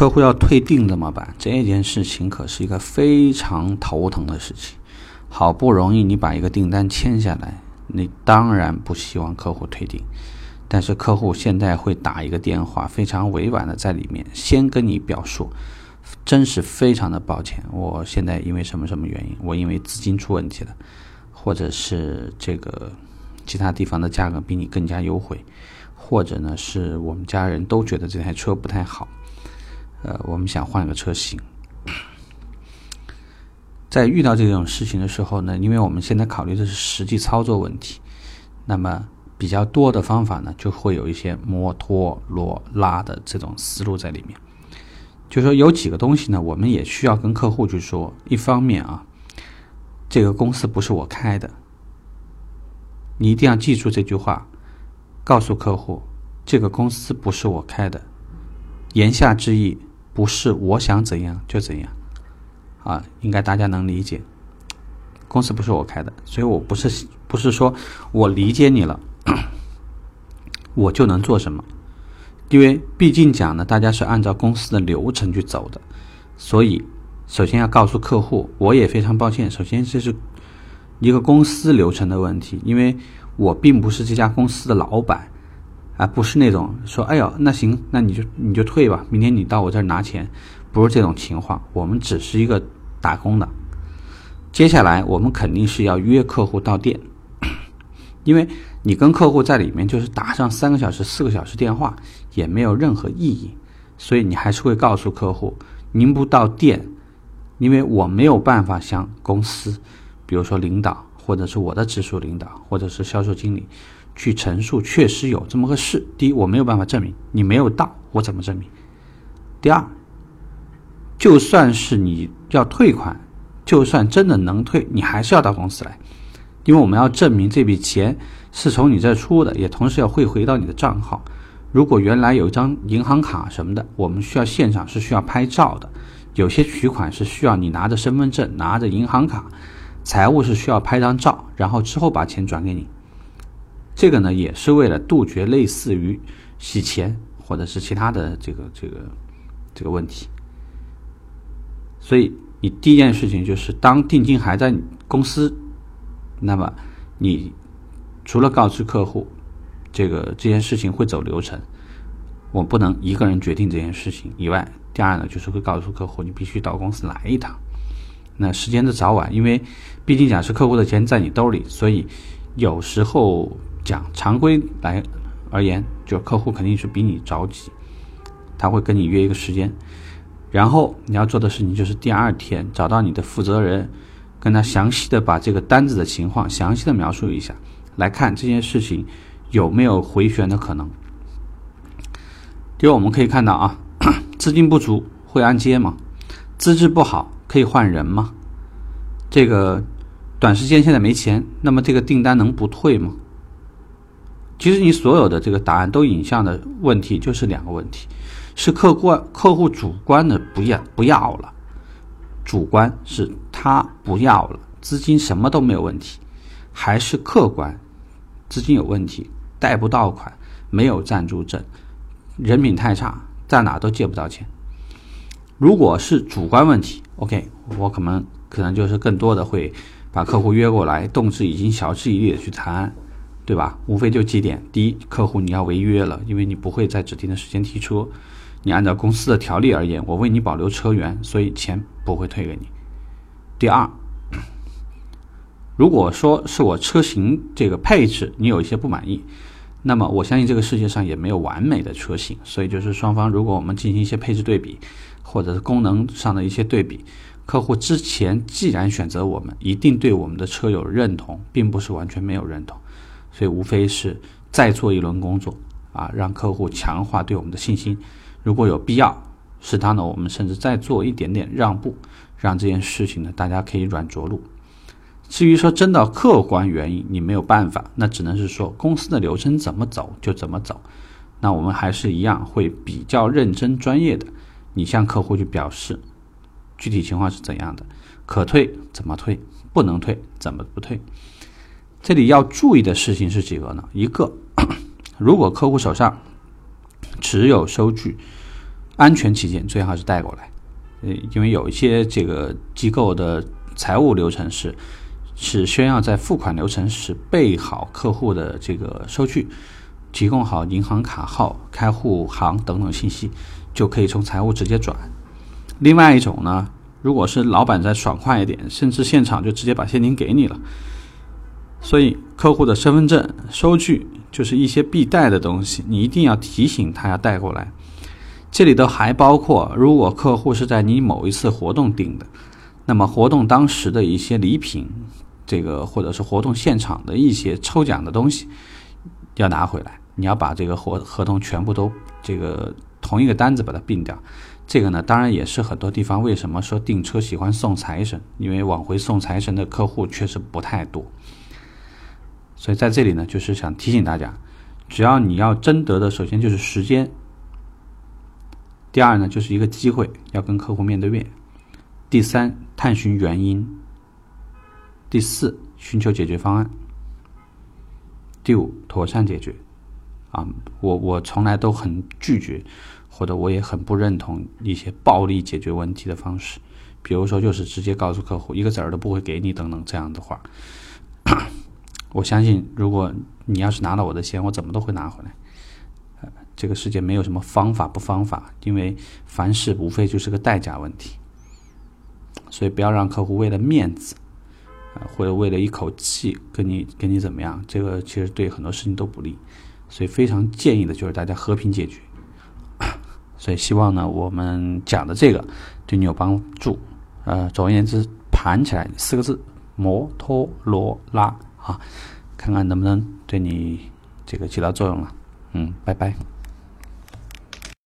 客户要退订怎么办？这件事情可是一个非常头疼的事情。好不容易你把一个订单签下来，你当然不希望客户退订，但是客户现在会打一个电话，非常委婉的在里面先跟你表述，真是非常的抱歉，我现在因为什么什么原因，我因为资金出问题了，或者是这个其他地方的价格比你更加优惠，或者呢是我们家人都觉得这台车不太好。呃，我们想换个车型，在遇到这种事情的时候呢，因为我们现在考虑的是实际操作问题，那么比较多的方法呢，就会有一些摩托罗拉的这种思路在里面。就说有几个东西呢，我们也需要跟客户去说。一方面啊，这个公司不是我开的，你一定要记住这句话，告诉客户，这个公司不是我开的，言下之意。不是我想怎样就怎样，啊，应该大家能理解。公司不是我开的，所以我不是不是说我理解你了，我就能做什么。因为毕竟讲呢，大家是按照公司的流程去走的，所以首先要告诉客户，我也非常抱歉。首先这是一个公司流程的问题，因为我并不是这家公司的老板。啊，不是那种说，哎呦，那行，那你就你就退吧，明天你到我这儿拿钱，不是这种情况。我们只是一个打工的。接下来我们肯定是要约客户到店，因为你跟客户在里面就是打上三个小时、四个小时电话也没有任何意义，所以你还是会告诉客户，您不到店，因为我没有办法向公司，比如说领导，或者是我的直属领导，或者是销售经理。去陈述确实有这么个事。第一，我没有办法证明你没有到，我怎么证明？第二，就算是你要退款，就算真的能退，你还是要到公司来，因为我们要证明这笔钱是从你这出的，也同时要汇回到你的账号。如果原来有一张银行卡什么的，我们需要现场是需要拍照的。有些取款是需要你拿着身份证、拿着银行卡，财务是需要拍张照，然后之后把钱转给你。这个呢，也是为了杜绝类似于洗钱或者是其他的这个这个这个问题。所以，你第一件事情就是，当定金还在公司，那么你除了告知客户这个这件事情会走流程，我不能一个人决定这件事情以外，第二呢，就是会告诉客户，你必须到公司来一趟。那时间的早晚，因为毕竟讲是客户的钱在你兜里，所以有时候。讲常规来而言，就客户肯定是比你着急，他会跟你约一个时间，然后你要做的事情就是第二天找到你的负责人，跟他详细的把这个单子的情况详细的描述一下，来看这件事情有没有回旋的可能。第二，我们可以看到啊，资金不足会按揭吗？资质不好可以换人吗？这个短时间现在没钱，那么这个订单能不退吗？其实你所有的这个答案都引向的问题就是两个问题，是客观客户主观的不要不要了，主观是他不要了，资金什么都没有问题，还是客观资金有问题，贷不到款，没有暂住证，人品太差，在哪都借不到钱。如果是主观问题，OK，我可能可能就是更多的会把客户约过来，动之以情，晓之以理的去谈。对吧？无非就几点：第一，客户你要违约了，因为你不会在指定的时间提车。你按照公司的条例而言，我为你保留车源，所以钱不会退给你。第二，如果说是我车型这个配置你有一些不满意，那么我相信这个世界上也没有完美的车型，所以就是双方如果我们进行一些配置对比，或者是功能上的一些对比，客户之前既然选择我们，一定对我们的车有认同，并不是完全没有认同。所以无非是再做一轮工作啊，让客户强化对我们的信心。如果有必要，适当的我们甚至再做一点点让步，让这件事情呢大家可以软着陆。至于说真的客观原因，你没有办法，那只能是说公司的流程怎么走就怎么走。那我们还是一样会比较认真专业的，你向客户去表示具体情况是怎样的，可退怎么退，不能退怎么不退。这里要注意的事情是几个呢？一个，如果客户手上持有收据，安全起见，最好是带过来。呃，因为有一些这个机构的财务流程是是需要在付款流程时备好客户的这个收据，提供好银行卡号、开户行等等信息，就可以从财务直接转。另外一种呢，如果是老板再爽快一点，甚至现场就直接把现金给你了。所以客户的身份证、收据就是一些必带的东西，你一定要提醒他要带过来。这里头还包括，如果客户是在你某一次活动订的，那么活动当时的一些礼品，这个或者是活动现场的一些抽奖的东西，要拿回来。你要把这个合合同全部都这个同一个单子把它并掉。这个呢，当然也是很多地方为什么说订车喜欢送财神，因为往回送财神的客户确实不太多。所以在这里呢，就是想提醒大家，只要你要争得的，首先就是时间。第二呢，就是一个机会，要跟客户面对面。第三，探寻原因。第四，寻求解决方案。第五，妥善解决。啊，我我从来都很拒绝，或者我也很不认同一些暴力解决问题的方式，比如说就是直接告诉客户一个子儿都不会给你等等这样的话。我相信，如果你要是拿了我的钱，我怎么都会拿回来。这个世界没有什么方法不方法，因为凡事无非就是个代价问题。所以不要让客户为了面子，啊，或者为了一口气跟你跟你怎么样，这个其实对很多事情都不利。所以非常建议的就是大家和平解决。所以希望呢，我们讲的这个对你有帮助。呃，总而言之，盘起来四个字：摩托罗拉。啊，看看能不能对你这个起到作用了。嗯，拜拜。